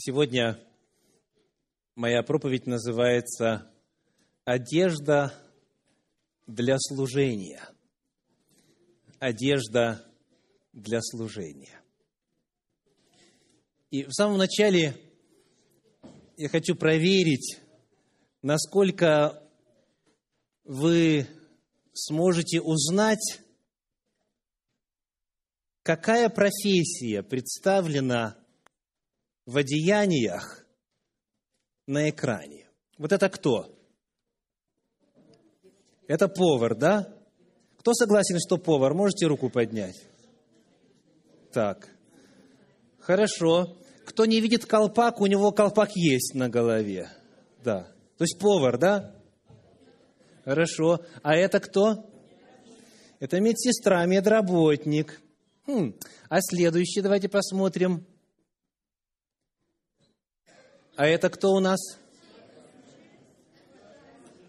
Сегодня моя проповедь называется «Одежда для служения». Одежда для служения. И в самом начале я хочу проверить, насколько вы сможете узнать, какая профессия представлена в одеяниях на экране. Вот это кто? Это повар, да? Кто согласен, что повар? Можете руку поднять? Так. Хорошо. Кто не видит колпак, у него колпак есть на голове. Да. То есть повар, да? Хорошо. А это кто? Это медсестра, медработник. Хм. А следующий давайте посмотрим. А это кто у нас?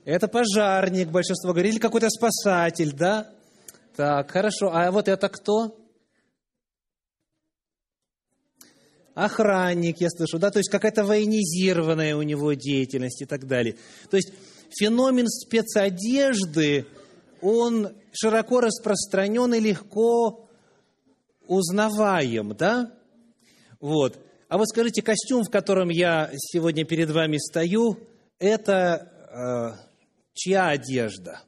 Это пожарник, большинство говорили, какой-то спасатель, да? Так, хорошо. А вот это кто? Охранник, я слышу, да? То есть какая-то военизированная у него деятельность и так далее. То есть феномен спецодежды, он широко распространен и легко узнаваем, да? Вот. А вот скажите, костюм, в котором я сегодня перед вами стою, это э, чья одежда?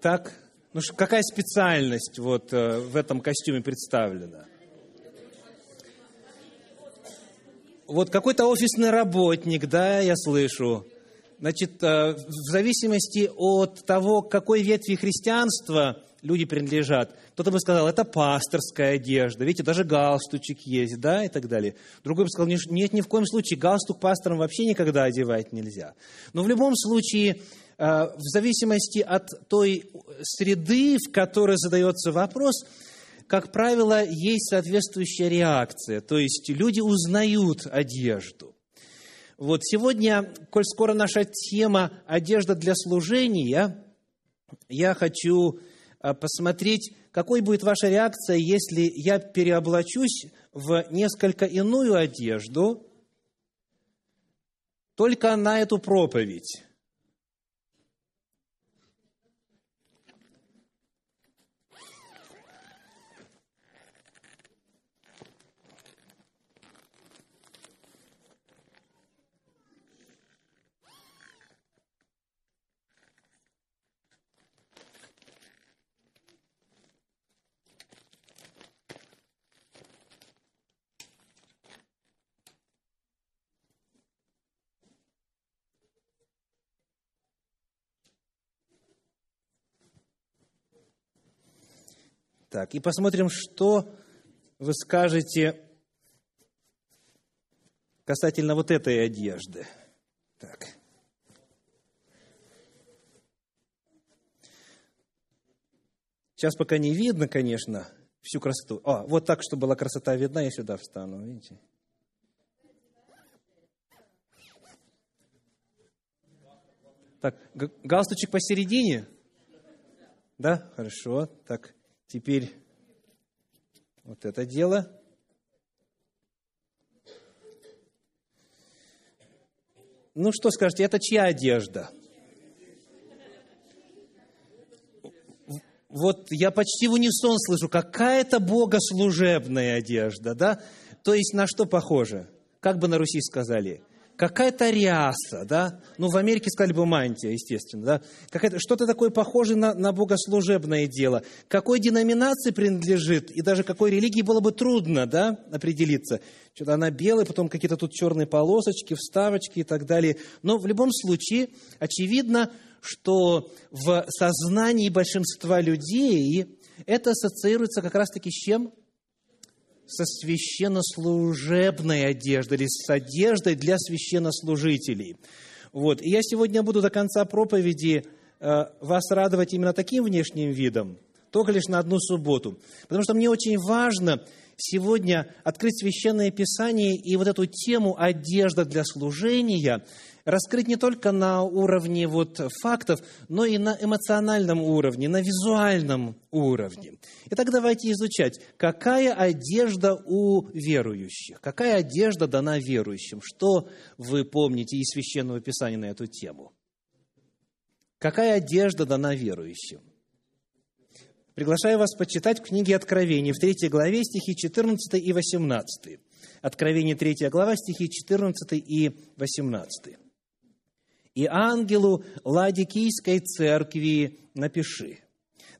Так, ну какая специальность вот э, в этом костюме представлена? Вот какой-то офисный работник, да, я слышу. Значит, э, в зависимости от того, к какой ветви христианства люди принадлежат, кто-то бы сказал, это пасторская одежда, видите, даже галстучек есть, да, и так далее. Другой бы сказал, нет, ни в коем случае, галстук пасторам вообще никогда одевать нельзя. Но в любом случае, э, в зависимости от той среды, в которой задается вопрос, как правило, есть соответствующая реакция. То есть люди узнают одежду. Вот сегодня, коль скоро наша тема «Одежда для служения», я хочу э, посмотреть какой будет ваша реакция, если я переоблачусь в несколько иную одежду, только на эту проповедь? Так, и посмотрим, что вы скажете касательно вот этой одежды. Так. Сейчас пока не видно, конечно, всю красоту. А, вот так, чтобы была красота видна, я сюда встану, видите? Так, галстучек посередине? Да, хорошо. Так, Теперь вот это дело. Ну что скажете, это чья одежда? Вот я почти в унисон слышу, какая-то богослужебная одежда, да? То есть на что похоже? Как бы на Руси сказали? Какая-то ряса, да, ну, в Америке сказали бы мантия, естественно, да, что-то такое похожее на, на богослужебное дело. Какой деноминации принадлежит, и даже какой религии было бы трудно, да, определиться. Что-то она белая, потом какие-то тут черные полосочки, вставочки и так далее. Но в любом случае, очевидно, что в сознании большинства людей это ассоциируется как раз-таки с чем? Со священнослужебной одеждой или с одеждой для священнослужителей. Вот. И я сегодня буду до конца проповеди э, вас радовать именно таким внешним видом, только лишь на одну субботу. Потому что мне очень важно сегодня открыть Священное Писание и вот эту тему «одежда для служения» раскрыть не только на уровне вот фактов, но и на эмоциональном уровне, на визуальном уровне. Итак, давайте изучать, какая одежда у верующих, какая одежда дана верующим, что вы помните из Священного Писания на эту тему. Какая одежда дана верующим? Приглашаю вас почитать в книге Откровения в третьей главе стихи 14 и 18. Откровение 3 глава, стихи 14 и 18 и ангелу Ладикийской церкви напиши.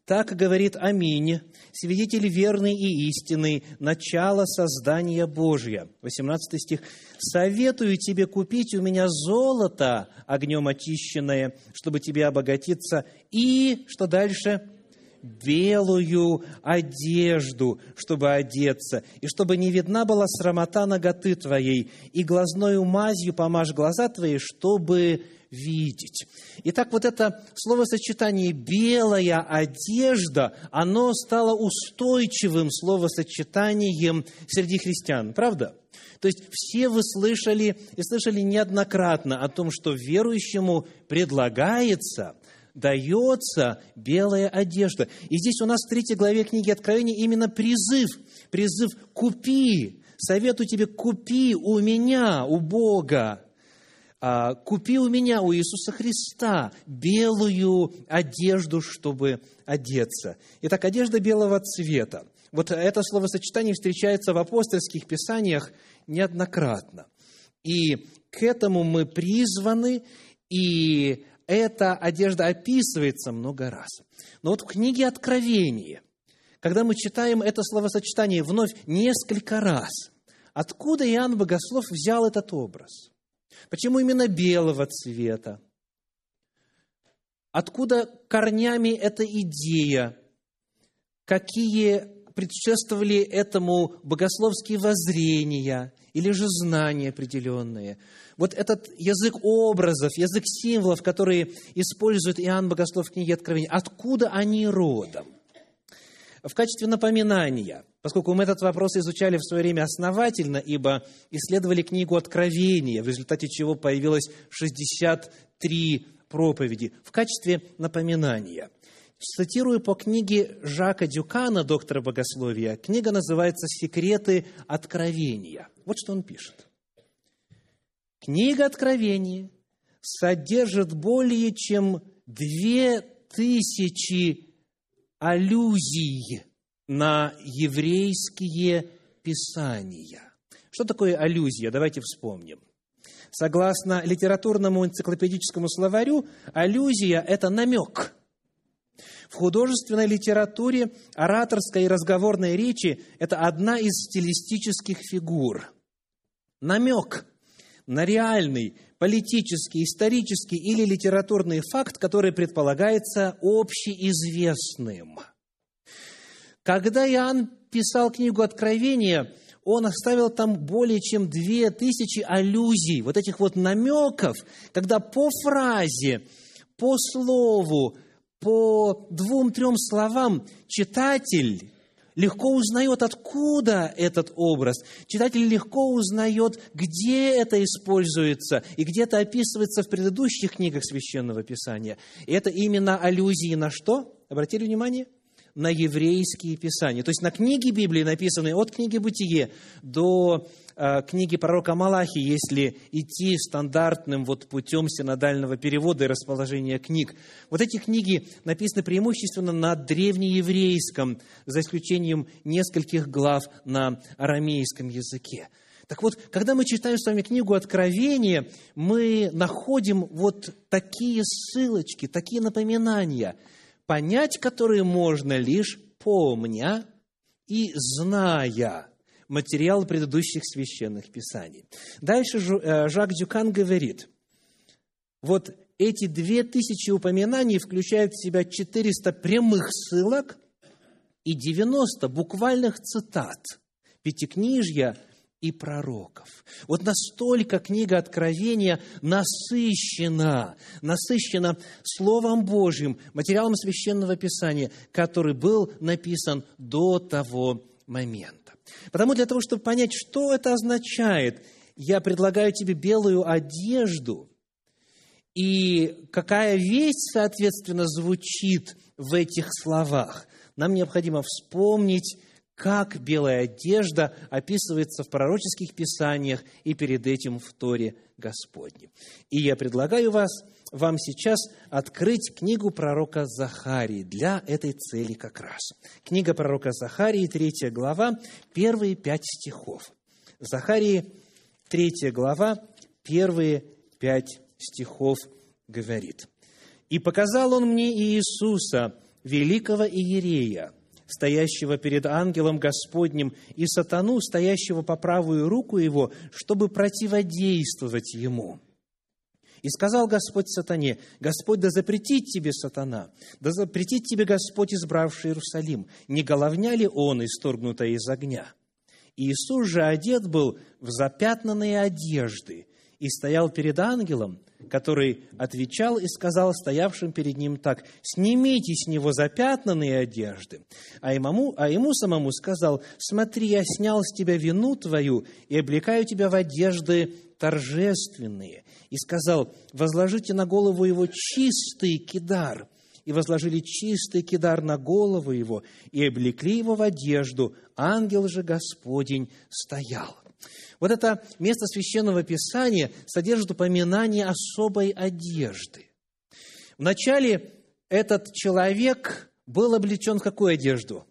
Так говорит Аминь, свидетель верный и истинный, начало создания Божия. 18 стих. «Советую тебе купить у меня золото, огнем очищенное, чтобы тебе обогатиться, и, что дальше?» Белую одежду, чтобы одеться, и чтобы не видна была срамота ноготы твоей, и глазною мазью помажь глаза твои, чтобы видеть. Итак, вот это словосочетание «белая одежда», оно стало устойчивым словосочетанием среди христиан, правда? То есть все вы слышали и слышали неоднократно о том, что верующему предлагается, дается белая одежда. И здесь у нас в третьей главе книги Откровения именно призыв, призыв «купи», советую тебе, купи у меня, у Бога а, купи у меня, у Иисуса Христа, белую одежду, чтобы одеться. Итак, одежда белого цвета. Вот это словосочетание встречается в апостольских писаниях неоднократно. И к этому мы призваны, и эта одежда описывается много раз. Но вот в книге Откровения, когда мы читаем это словосочетание вновь несколько раз, откуда Иоанн Богослов взял этот образ – Почему именно белого цвета? Откуда корнями эта идея? Какие предшествовали этому богословские воззрения или же знания определенные? Вот этот язык образов, язык символов, которые использует Иоанн Богослов в книге Откровения, откуда они родом? В качестве напоминания – Поскольку мы этот вопрос изучали в свое время основательно, ибо исследовали книгу Откровения, в результате чего появилось 63 проповеди, в качестве напоминания. Цитирую по книге Жака Дюкана, доктора богословия. Книга называется «Секреты откровения». Вот что он пишет. Книга Откровения содержит более чем две тысячи аллюзий на еврейские писания. Что такое аллюзия? Давайте вспомним. Согласно литературному энциклопедическому словарю, аллюзия – это намек. В художественной литературе ораторская и разговорная речи – это одна из стилистических фигур. Намек на реальный, политический, исторический или литературный факт, который предполагается общеизвестным – когда Иоанн писал книгу Откровения, он оставил там более чем две тысячи аллюзий, вот этих вот намеков, когда по фразе, по слову, по двум-трем словам читатель легко узнает, откуда этот образ. Читатель легко узнает, где это используется и где это описывается в предыдущих книгах Священного Писания. И это именно аллюзии на что? Обратили внимание? на еврейские писания. То есть на книги Библии, написанные от книги Бытие до книги пророка Малахи, если идти стандартным вот путем синодального перевода и расположения книг. Вот эти книги написаны преимущественно на древнееврейском, за исключением нескольких глав на арамейском языке. Так вот, когда мы читаем с вами книгу Откровения, мы находим вот такие ссылочки, такие напоминания – понять которые можно лишь помня и зная материал предыдущих священных писаний. Дальше э, Жак Дюкан говорит, вот эти две тысячи упоминаний включают в себя 400 прямых ссылок и 90 буквальных цитат Пятикнижья и пророков. Вот настолько книга Откровения насыщена, насыщена Словом Божьим, материалом Священного Писания, который был написан до того момента. Потому для того, чтобы понять, что это означает, я предлагаю тебе белую одежду, и какая весть, соответственно, звучит в этих словах. Нам необходимо вспомнить, как белая одежда описывается в пророческих писаниях и перед этим в Торе Господне. И я предлагаю вас, вам сейчас открыть книгу пророка Захарии для этой цели как раз. Книга пророка Захарии, третья глава, первые пять стихов. Захарии, третья глава, первые пять стихов говорит. «И показал он мне Иисуса, великого Иерея, стоящего перед ангелом Господним, и сатану, стоящего по правую руку его, чтобы противодействовать ему». И сказал Господь сатане, «Господь да запретит тебе, сатана, да запретит тебе Господь, избравший Иерусалим, не головня ли он, исторгнутая из огня?» Иисус же одет был в запятнанные одежды и стоял перед ангелом, который отвечал и сказал стоявшим перед ним так, «Снимите с него запятнанные одежды». А ему, а ему самому сказал, «Смотри, я снял с тебя вину твою и облекаю тебя в одежды торжественные». И сказал, «Возложите на голову его чистый кидар». И возложили чистый кидар на голову его, и облекли его в одежду. Ангел же Господень стоял. Вот это место священного писания содержит упоминание особой одежды. Вначале этот человек был облечен в какую одежду?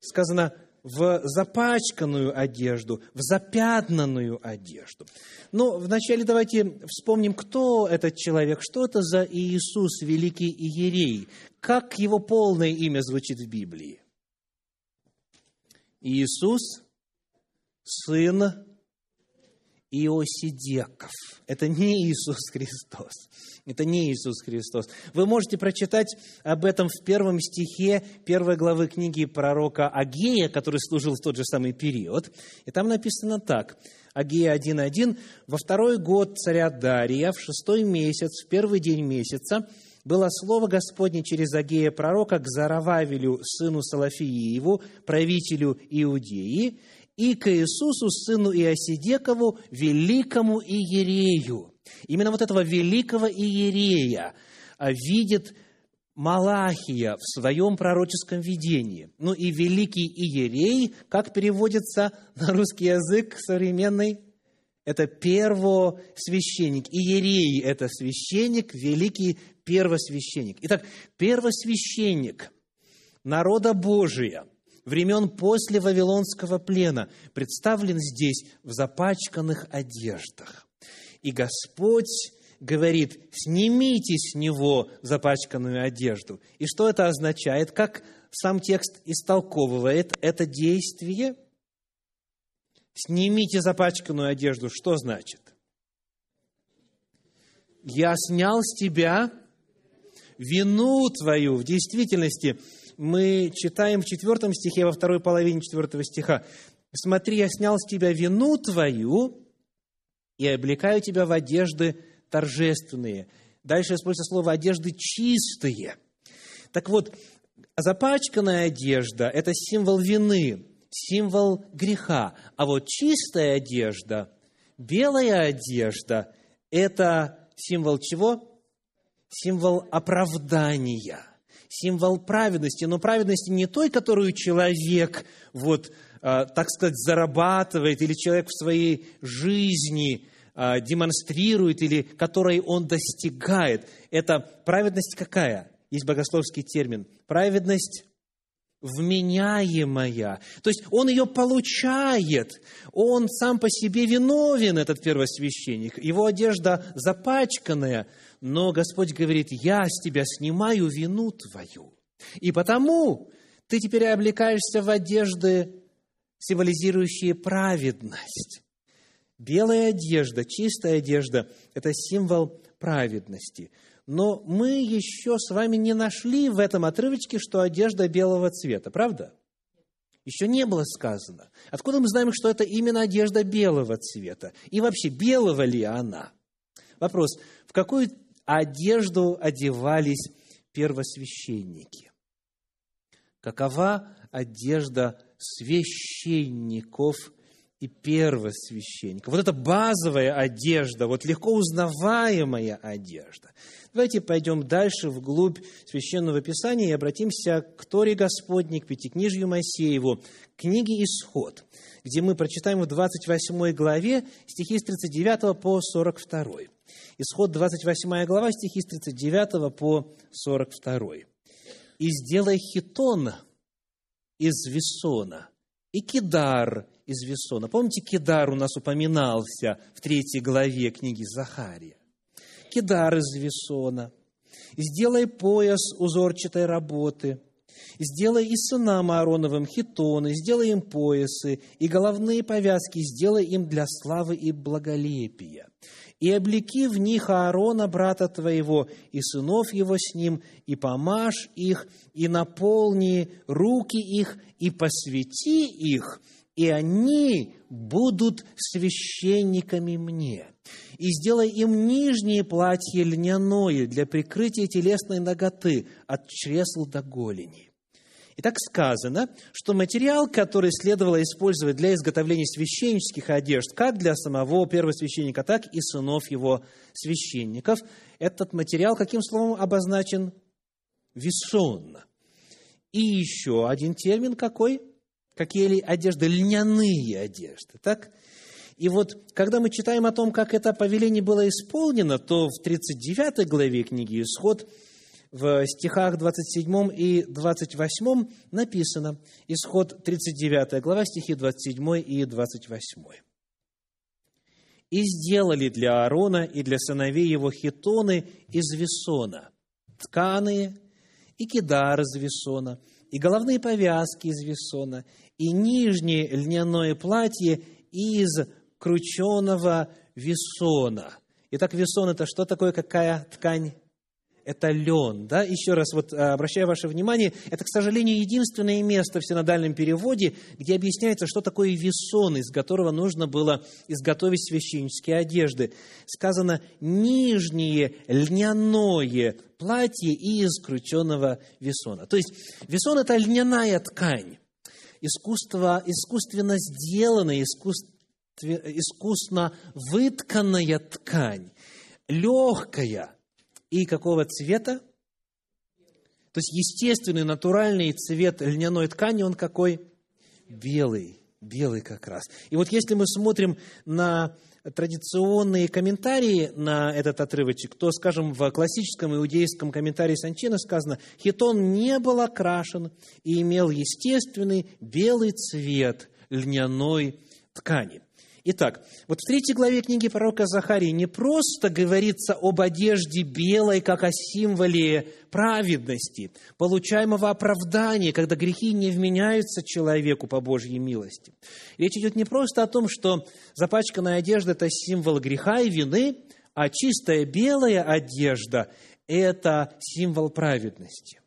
Сказано, в запачканную одежду, в запятнанную одежду. Но вначале давайте вспомним, кто этот человек, что это за Иисус, великий Иерей, как его полное имя звучит в Библии. Иисус, сын Иосидеков. Это не Иисус Христос. Это не Иисус Христос. Вы можете прочитать об этом в первом стихе первой главы книги пророка Агея, который служил в тот же самый период. И там написано так. Агея 1.1. «Во второй год царя Дария, в шестой месяц, в первый день месяца, было слово Господне через Агея пророка к Зарававелю, сыну Салафиеву, правителю Иудеи, и к Иисусу, сыну Иосидекову, великому Иерею. Именно вот этого великого Иерея а, видит Малахия в своем пророческом видении. Ну и великий Иерей, как переводится на русский язык современный, это первосвященник. Иерей – это священник, великий первосвященник. Итак, первосвященник народа Божия – времен после Вавилонского плена, представлен здесь в запачканных одеждах. И Господь говорит, снимите с него запачканную одежду. И что это означает? Как сам текст истолковывает это действие? Снимите запачканную одежду. Что значит? Я снял с тебя вину твою. В действительности, мы читаем в четвертом стихе, во второй половине четвертого стиха, «Смотри, я снял с тебя вину твою и облекаю тебя в одежды торжественные». Дальше используется слово «одежды чистые». Так вот, запачканная одежда – это символ вины, символ греха. А вот чистая одежда, белая одежда – это символ чего? Символ оправдания – символ праведности, но праведности не той, которую человек, вот, а, так сказать, зарабатывает, или человек в своей жизни а, демонстрирует, или которой он достигает. Это праведность какая? Есть богословский термин. Праведность вменяемая. То есть он ее получает. Он сам по себе виновен, этот первосвященник. Его одежда запачканная, но Господь говорит, я с тебя снимаю вину твою. И потому ты теперь облекаешься в одежды, символизирующие праведность. Белая одежда, чистая одежда – это символ праведности. Но мы еще с вами не нашли в этом отрывочке, что одежда белого цвета, правда? Еще не было сказано. Откуда мы знаем, что это именно одежда белого цвета? И вообще, белого ли она? Вопрос, в какую одежду одевались первосвященники. Какова одежда священников и первосвященников. Вот это базовая одежда, вот легко узнаваемая одежда. Давайте пойдем дальше вглубь Священного Писания и обратимся к Торе Господней, к Пятикнижью Моисееву, книге «Исход», где мы прочитаем в 28 главе стихи с 39 по 42. Исход 28 глава, стихи с 39 по 42. «И сделай хитон из весона, и кидар из весона». Помните, кидар у нас упоминался в третьей главе книги Захария кидар из весона, сделай пояс узорчатой работы, сделай и сынам Аароновым хитоны, сделай им поясы, и головные повязки сделай им для славы и благолепия. И облеки в них Аарона, брата твоего, и сынов его с ним, и помажь их, и наполни руки их, и посвяти их, и они будут священниками мне. И сделай им нижнее платье льняное для прикрытия телесной ноготы от чресл до голени. И так сказано, что материал, который следовало использовать для изготовления священнических одежд, как для самого первосвященника, так и сынов его священников, этот материал каким словом обозначен? Весон. И еще один термин какой? Какие одежды? Льняные одежды. Так? И вот, когда мы читаем о том, как это повеление было исполнено, то в 39 главе книги «Исход» в стихах 27 и 28 написано, исход 39 глава, стихи 27 и 28. «И сделали для Аарона и для сыновей его хитоны из весона, тканые, и кидар из весона, и головные повязки из весона, и нижнее льняное платье из крученого весона. Итак, весон – это что такое, какая ткань? это лен. Да? Еще раз вот а, обращаю ваше внимание, это, к сожалению, единственное место в синодальном переводе, где объясняется, что такое весон, из которого нужно было изготовить священнические одежды. Сказано «нижнее льняное платье из крученного весона». То есть весон – это льняная ткань, искусство, искусственно сделанная, искусно вытканная ткань, легкая – и какого цвета? То есть естественный, натуральный цвет льняной ткани, он какой? Белый, белый как раз. И вот если мы смотрим на традиционные комментарии на этот отрывочек, то, скажем, в классическом иудейском комментарии Санчина сказано, хитон не был окрашен и имел естественный белый цвет льняной ткани. Итак, вот в третьей главе книги пророка Захарии не просто говорится об одежде белой, как о символе праведности, получаемого оправдания, когда грехи не вменяются человеку по Божьей милости. Речь идет не просто о том, что запачканная одежда – это символ греха и вины, а чистая белая одежда – это символ праведности.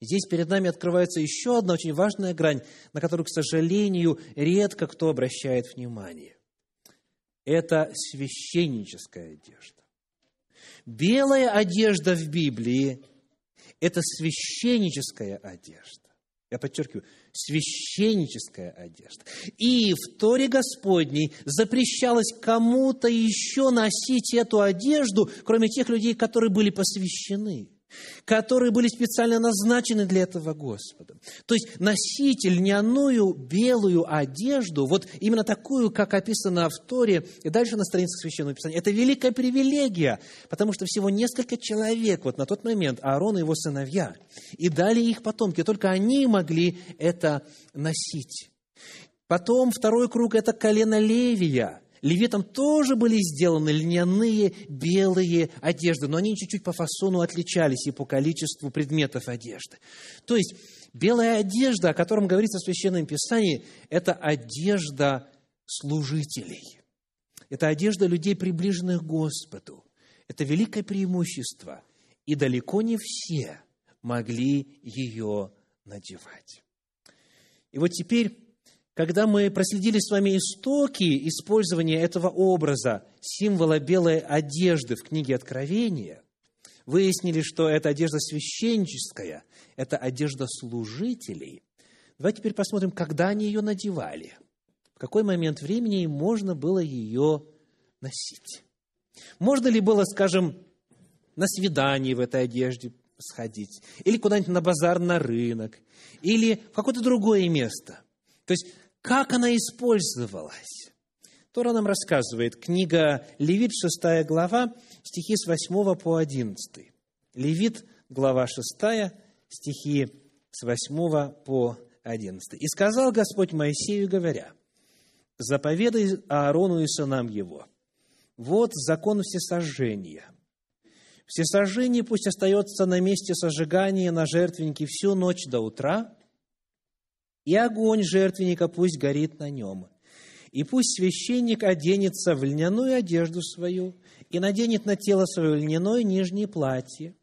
Здесь перед нами открывается еще одна очень важная грань, на которую, к сожалению, редко кто обращает внимание. Это священническая одежда. Белая одежда в Библии – это священническая одежда. Я подчеркиваю, священническая одежда. И в Торе Господней запрещалось кому-то еще носить эту одежду, кроме тех людей, которые были посвящены которые были специально назначены для этого Господа. То есть носить льняную белую одежду, вот именно такую, как описано в Торе и дальше на страницах Священного Писания, это великая привилегия, потому что всего несколько человек вот на тот момент, Аарон и его сыновья, и далее их потомки, только они могли это носить. Потом второй круг – это колено Левия – Левитам тоже были сделаны льняные белые одежды, но они чуть-чуть по фасону отличались и по количеству предметов одежды. То есть белая одежда, о котором говорится в Священном Писании, это одежда служителей. Это одежда людей, приближенных к Господу. Это великое преимущество. И далеко не все могли ее надевать. И вот теперь когда мы проследили с вами истоки использования этого образа, символа белой одежды в книге Откровения, выяснили, что это одежда священническая, это одежда служителей. Давайте теперь посмотрим, когда они ее надевали. В какой момент времени можно было ее носить. Можно ли было, скажем, на свидание в этой одежде сходить, или куда-нибудь на базар, на рынок, или в какое-то другое место. То есть, как она использовалась? Тора нам рассказывает, книга Левит, 6 глава, стихи с 8 по 11. Левит, глава 6, стихи с 8 по 11. «И сказал Господь Моисею, говоря, заповедай Аарону и сынам его, вот закон всесожжения. Всесожжение пусть остается на месте сожигания на жертвеннике всю ночь до утра, и огонь жертвенника пусть горит на нем. И пусть священник оденется в льняную одежду свою и наденет на тело свое льняное нижнее платье,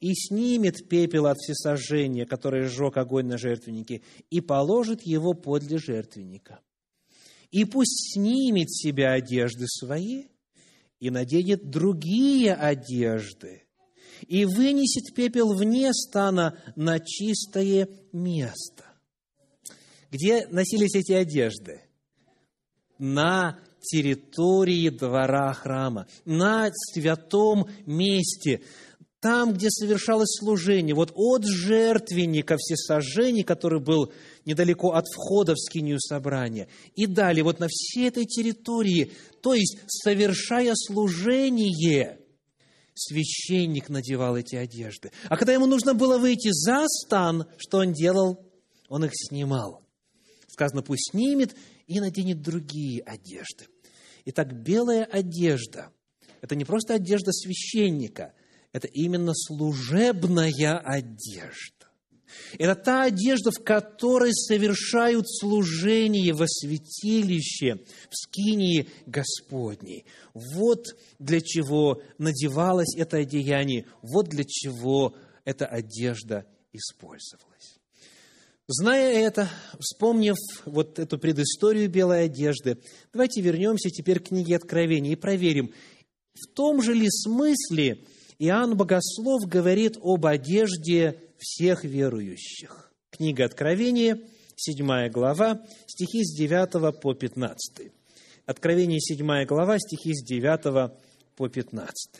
и снимет пепел от всесожжения, которое сжег огонь на жертвеннике, и положит его подле жертвенника. И пусть снимет себя одежды свои и наденет другие одежды, и вынесет пепел вне стана на чистое место. Где носились эти одежды? На территории двора храма, на святом месте, там, где совершалось служение, вот от жертвенника всесожжений, который был недалеко от входа в скинию собрания, и далее вот на всей этой территории, то есть совершая служение, священник надевал эти одежды. А когда ему нужно было выйти за стан, что он делал? Он их снимал. Сказано, пусть снимет и наденет другие одежды. Итак, белая одежда – это не просто одежда священника – это именно служебная одежда. Это та одежда, в которой совершают служение во святилище, в скинии Господней. Вот для чего надевалось это одеяние, вот для чего эта одежда использовалась. Зная это, вспомнив вот эту предысторию белой одежды, давайте вернемся теперь к книге Откровения и проверим, в том же ли смысле Иоанн Богослов говорит об одежде всех верующих. Книга Откровения, 7 глава, стихи с 9 по 15. Откровение, 7 глава, стихи с 9 по 15.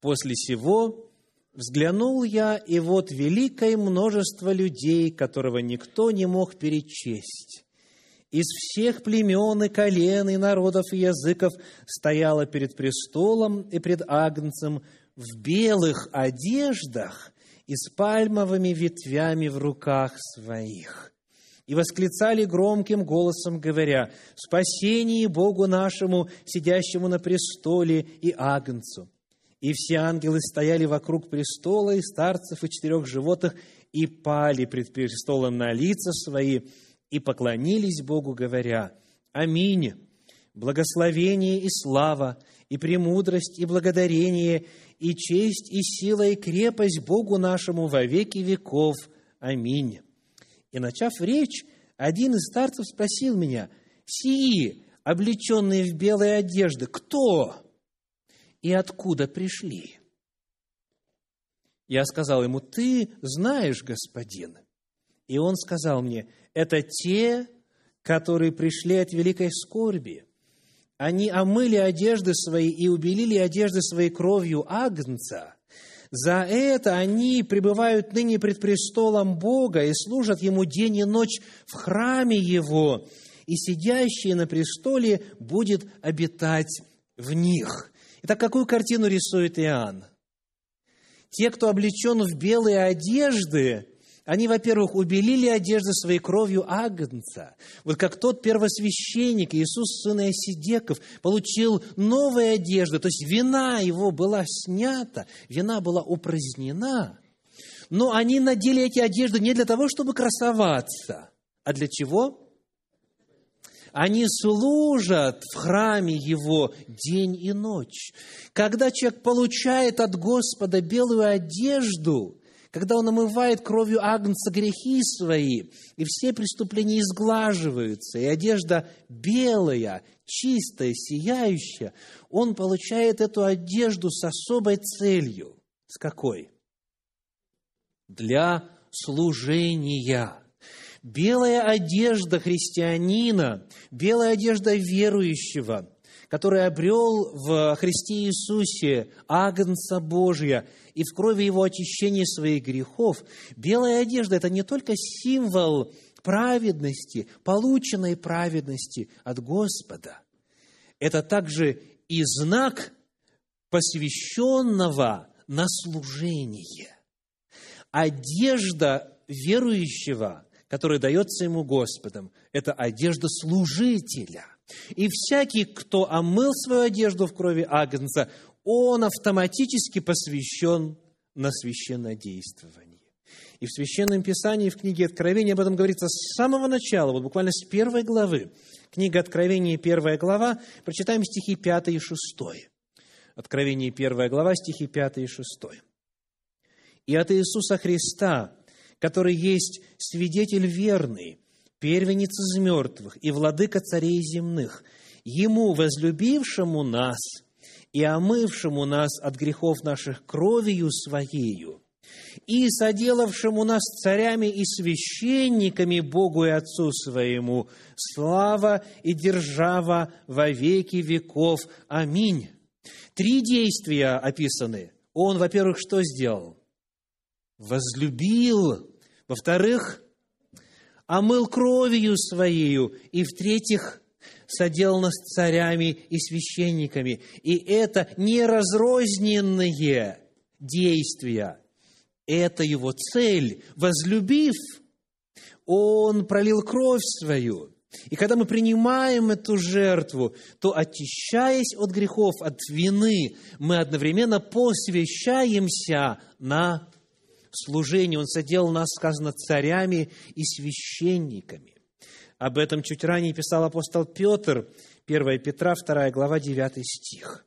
«После сего взглянул я, и вот великое множество людей, которого никто не мог перечесть, из всех племен и колен, и народов, и языков стояла перед престолом и пред Агнцем в белых одеждах и с пальмовыми ветвями в руках своих. И восклицали громким голосом, говоря, «Спасение Богу нашему, сидящему на престоле и Агнцу!» И все ангелы стояли вокруг престола и старцев и четырех животных и пали пред престолом на лица свои, и поклонились Богу, говоря, «Аминь! Благословение и слава, и премудрость, и благодарение, и честь, и сила, и крепость Богу нашему во веки веков. Аминь!» И, начав речь, один из старцев спросил меня, «Сии, облеченные в белые одежды, кто и откуда пришли?» Я сказал ему, «Ты знаешь, господин». И он сказал мне, это те, которые пришли от великой скорби. Они омыли одежды свои и убелили одежды своей кровью Агнца. За это они пребывают ныне пред престолом Бога и служат Ему день и ночь в храме Его, и сидящий на престоле будет обитать в них. Итак, какую картину рисует Иоанн? Те, кто облечен в белые одежды, они, во-первых, убелили одежды своей кровью Агнца. Вот как тот первосвященник Иисус, сын Иосидеков, получил новые одежды, то есть вина его была снята, вина была упразднена. Но они надели эти одежды не для того, чтобы красоваться, а для чего? Они служат в храме Его день и ночь. Когда человек получает от Господа белую одежду, когда Он омывает кровью Агнца грехи свои, и все преступления изглаживаются, и одежда белая, чистая, сияющая, Он получает эту одежду с особой целью. С какой? Для служения. Белая одежда христианина, белая одежда верующего, который обрел в Христе Иисусе Агнца Божия и в крови Его очищения своих грехов, белая одежда – это не только символ праведности, полученной праведности от Господа, это также и знак посвященного на служение. Одежда верующего, которая дается ему Господом, это одежда служителя. И всякий, кто омыл свою одежду в крови Агнца, он автоматически посвящен на священнодействование. И в Священном Писании, в книге Откровения об этом говорится с самого начала, вот буквально с первой главы. Книга Откровения, первая глава, прочитаем стихи 5 и 6. Откровение, первая глава, стихи 5 и 6. «И от Иисуса Христа, который есть свидетель верный, первенец из мертвых и владыка царей земных, Ему, возлюбившему нас и омывшему нас от грехов наших кровью Своею, и соделавшему нас царями и священниками Богу и Отцу Своему, слава и держава во веки веков. Аминь. Три действия описаны. Он, во-первых, что сделал? Возлюбил. Во-вторых, омыл кровью Своею. И, в-третьих, соделал нас царями и священниками. И это не разрозненные действия. Это его цель. Возлюбив, он пролил кровь свою. И когда мы принимаем эту жертву, то, очищаясь от грехов, от вины, мы одновременно посвящаемся на служение. Он соделал нас, сказано, царями и священниками. Об этом чуть ранее писал апостол Петр, 1 Петра, 2 глава, 9 стих.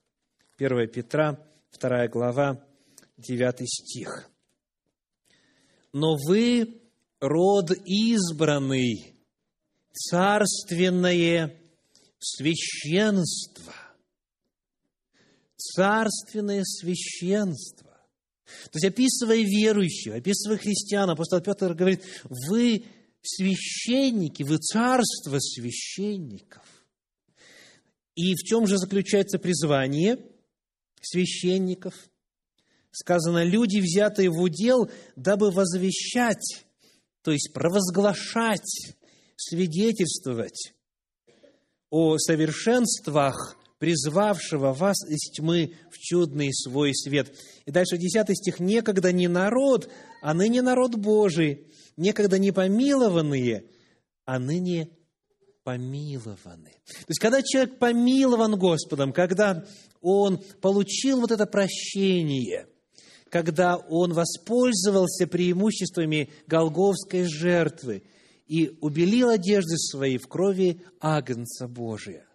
1 Петра, 2 глава, 9 стих. «Но вы род избранный, царственное священство. Царственное священство. То есть, описывая верующих, описывая христиан, апостол Петр говорит, вы священники, вы царство священников. И в чем же заключается призвание священников? Сказано, люди, взятые в удел, дабы возвещать, то есть провозглашать свидетельствовать о совершенствах призвавшего вас из тьмы в чудный свой свет. И дальше 10 стих. «Некогда не народ, а ныне народ Божий, некогда не помилованные, а ныне помилованы». То есть, когда человек помилован Господом, когда он получил вот это прощение, когда он воспользовался преимуществами Голговской жертвы – и убелил одежды свои в крови Агнца Божия,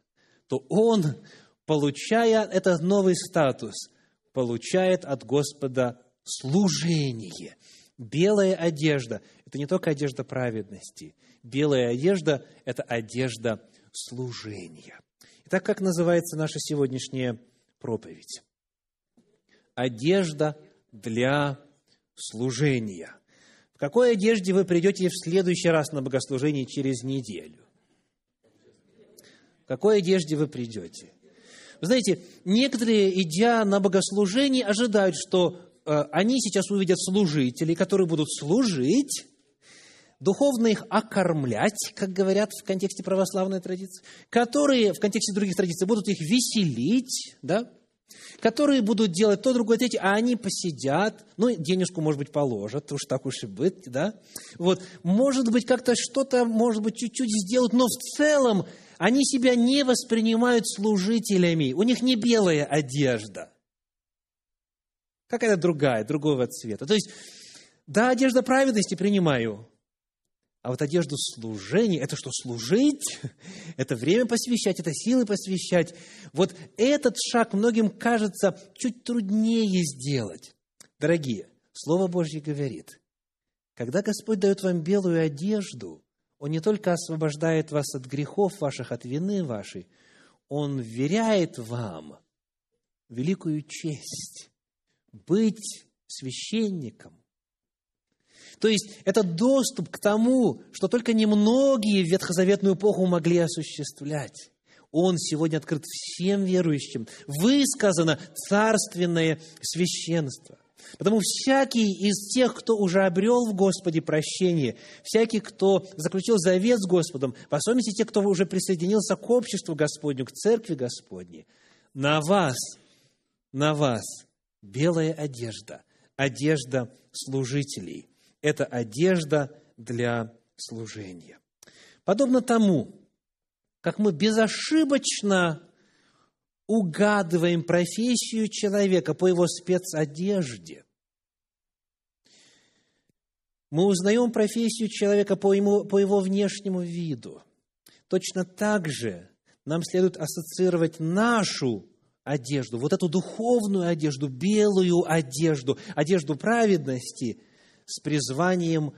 то он, получая этот новый статус, получает от Господа служение. Белая одежда – это не только одежда праведности. Белая одежда – это одежда служения. Итак, как называется наша сегодняшняя проповедь? Одежда для служения – какой одежде вы придете в следующий раз на богослужение через неделю? Какой одежде вы придете? Вы знаете, некоторые, идя на богослужение, ожидают, что э, они сейчас увидят служителей, которые будут служить, духовно их окормлять, как говорят в контексте православной традиции, которые в контексте других традиций будут их веселить, да, которые будут делать то, другое, третье, а они посидят, ну, денежку, может быть, положат, уж так уж и быть, да. Вот, может быть, как-то что-то, может быть, чуть-чуть сделают, но в целом они себя не воспринимают служителями, у них не белая одежда, какая-то другая, другого цвета. То есть, да, одежда праведности принимаю, а вот одежду служения, это что, служить? Это время посвящать, это силы посвящать. Вот этот шаг многим кажется чуть труднее сделать. Дорогие, Слово Божье говорит, когда Господь дает вам белую одежду, Он не только освобождает вас от грехов ваших, от вины вашей, Он вверяет вам великую честь быть священником, То есть это доступ к тому, что только немногие в ветхозаветную эпоху могли осуществлять. Он сегодня открыт всем верующим. Высказано царственное священство. Потому всякий из тех, кто уже обрел в Господе прощение, всякий, кто заключил завет с Господом, в особенности те, кто уже присоединился к обществу Господню, к церкви Господней, на вас, на вас белая одежда, одежда служителей. Это одежда для служения. Подобно тому, как мы безошибочно угадываем профессию человека по его спецодежде. Мы узнаем профессию человека по, ему, по его внешнему виду. Точно так же нам следует ассоциировать нашу одежду, вот эту духовную одежду, белую одежду, одежду праведности с призванием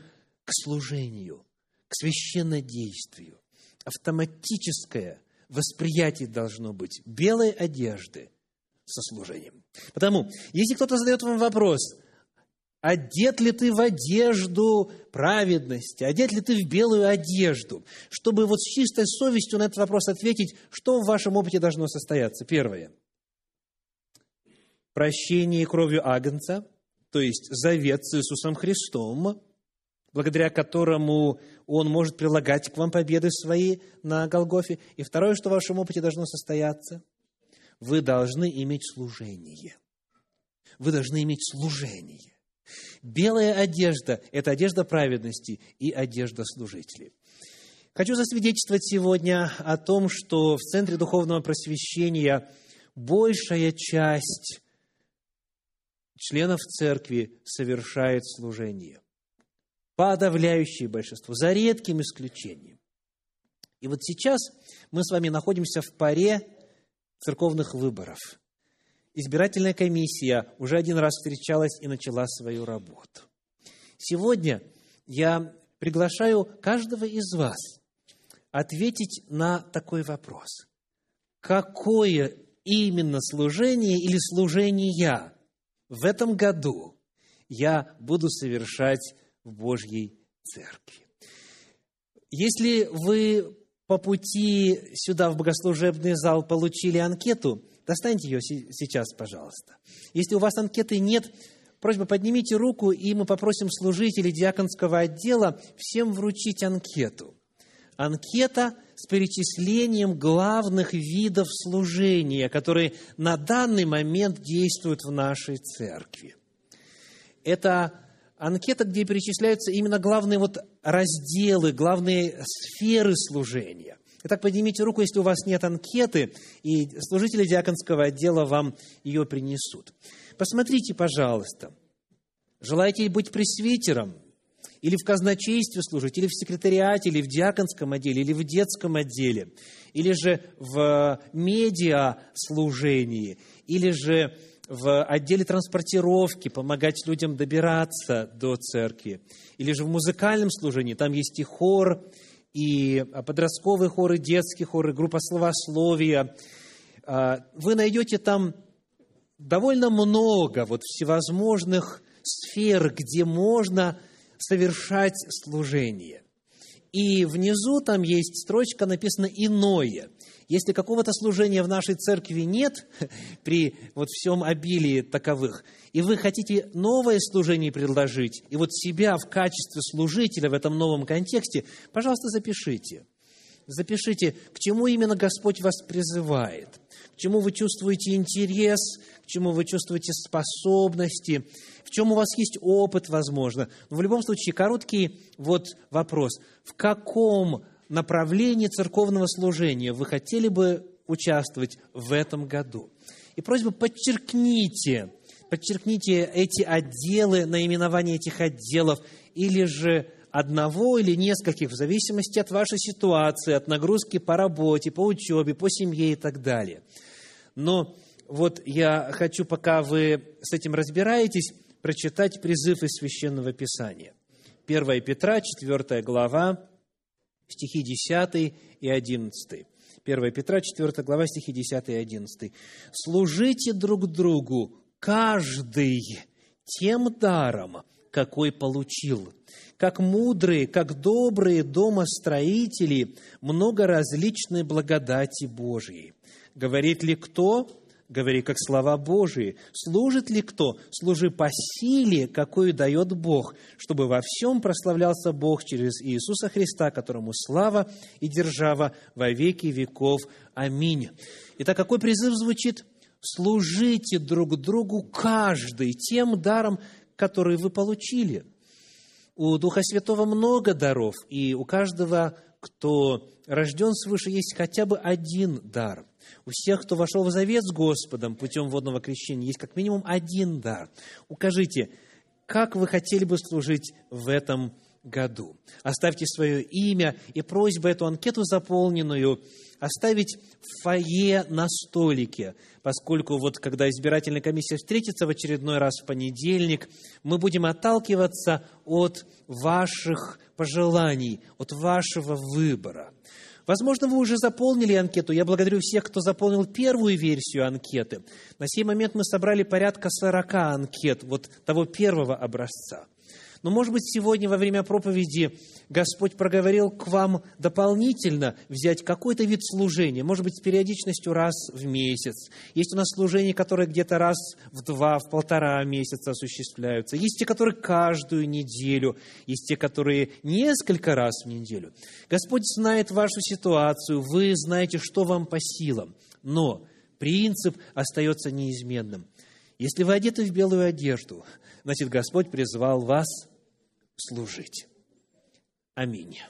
к служению, к священнодействию автоматическое восприятие должно быть белой одежды со служением. Потому, если кто-то задает вам вопрос, одет ли ты в одежду праведности, одет ли ты в белую одежду, чтобы вот с чистой совестью на этот вопрос ответить, что в вашем опыте должно состояться? Первое. Прощение кровью Агнца, то есть завет с Иисусом Христом, благодаря которому Он может прилагать к вам победы свои на Голгофе. И второе, что в вашем опыте должно состояться, вы должны иметь служение. Вы должны иметь служение. Белая одежда – это одежда праведности и одежда служителей. Хочу засвидетельствовать сегодня о том, что в Центре Духовного Просвещения большая часть членов церкви совершает служение подавляющее большинство, за редким исключением. И вот сейчас мы с вами находимся в паре церковных выборов. Избирательная комиссия уже один раз встречалась и начала свою работу. Сегодня я приглашаю каждого из вас ответить на такой вопрос. Какое именно служение или служение в этом году я буду совершать в Божьей Церкви. Если вы по пути сюда, в богослужебный зал, получили анкету, достаньте ее сейчас, пожалуйста. Если у вас анкеты нет, просьба поднимите руку, и мы попросим служителей диаконского отдела всем вручить анкету. Анкета с перечислением главных видов служения, которые на данный момент действуют в нашей церкви. Это анкета, где перечисляются именно главные вот разделы, главные сферы служения. Итак, поднимите руку, если у вас нет анкеты, и служители диаконского отдела вам ее принесут. Посмотрите, пожалуйста, желаете быть пресвитером, или в казначействе служить, или в секретариате, или в диаконском отделе, или в детском отделе, или же в медиа служении, или же в отделе транспортировки, помогать людям добираться до церкви. Или же в музыкальном служении, там есть и хор, и подростковый хор, и детский хор, и группа словословия. А, вы найдете там довольно много вот всевозможных сфер, где можно совершать служение. И внизу там есть строчка, написано «иное». Если какого-то служения в нашей церкви нет, при вот всем обилии таковых, и вы хотите новое служение предложить, и вот себя в качестве служителя в этом новом контексте, пожалуйста, запишите. Запишите, к чему именно Господь вас призывает, к чему вы чувствуете интерес, к чему вы чувствуете способности, в чем у вас есть опыт, возможно. Но в любом случае, короткий вот вопрос. В каком направлении церковного служения вы хотели бы участвовать в этом году. И просьба подчеркните, подчеркните эти отделы, наименование этих отделов, или же одного или нескольких, в зависимости от вашей ситуации, от нагрузки по работе, по учебе, по семье и так далее. Но вот я хочу, пока вы с этим разбираетесь, прочитать призыв из Священного Писания. 1 Петра, 4 глава, стихи 10 и 11. 1 Петра, 4 глава, стихи 10 и 11. «Служите друг другу, каждый тем даром, какой получил. Как мудрые, как добрые домостроители, много различной благодати Божьей. Говорит ли кто? Говори, как слова Божии. Служит ли кто? Служи по силе, какую дает Бог, чтобы во всем прославлялся Бог через Иисуса Христа, которому слава и держава во веки веков. Аминь. Итак, какой призыв звучит? Служите друг другу каждый тем даром, который вы получили. У Духа Святого много даров, и у каждого, кто рожден свыше, есть хотя бы один дар. У всех, кто вошел в завет с Господом путем водного крещения, есть как минимум один дар. Укажите, как вы хотели бы служить в этом году. Оставьте свое имя и просьба эту анкету заполненную оставить в фойе на столике, поскольку вот когда избирательная комиссия встретится в очередной раз в понедельник, мы будем отталкиваться от ваших пожеланий, от вашего выбора. Возможно, вы уже заполнили анкету. Я благодарю всех, кто заполнил первую версию анкеты. На сей момент мы собрали порядка 40 анкет вот того первого образца. Но, может быть, сегодня во время проповеди Господь проговорил к вам дополнительно взять какой-то вид служения, может быть, с периодичностью раз в месяц. Есть у нас служения, которые где-то раз в два, в полтора месяца осуществляются. Есть те, которые каждую неделю. Есть те, которые несколько раз в неделю. Господь знает вашу ситуацию, вы знаете, что вам по силам. Но принцип остается неизменным. Если вы одеты в белую одежду, значит, Господь призвал вас служить. Аминь.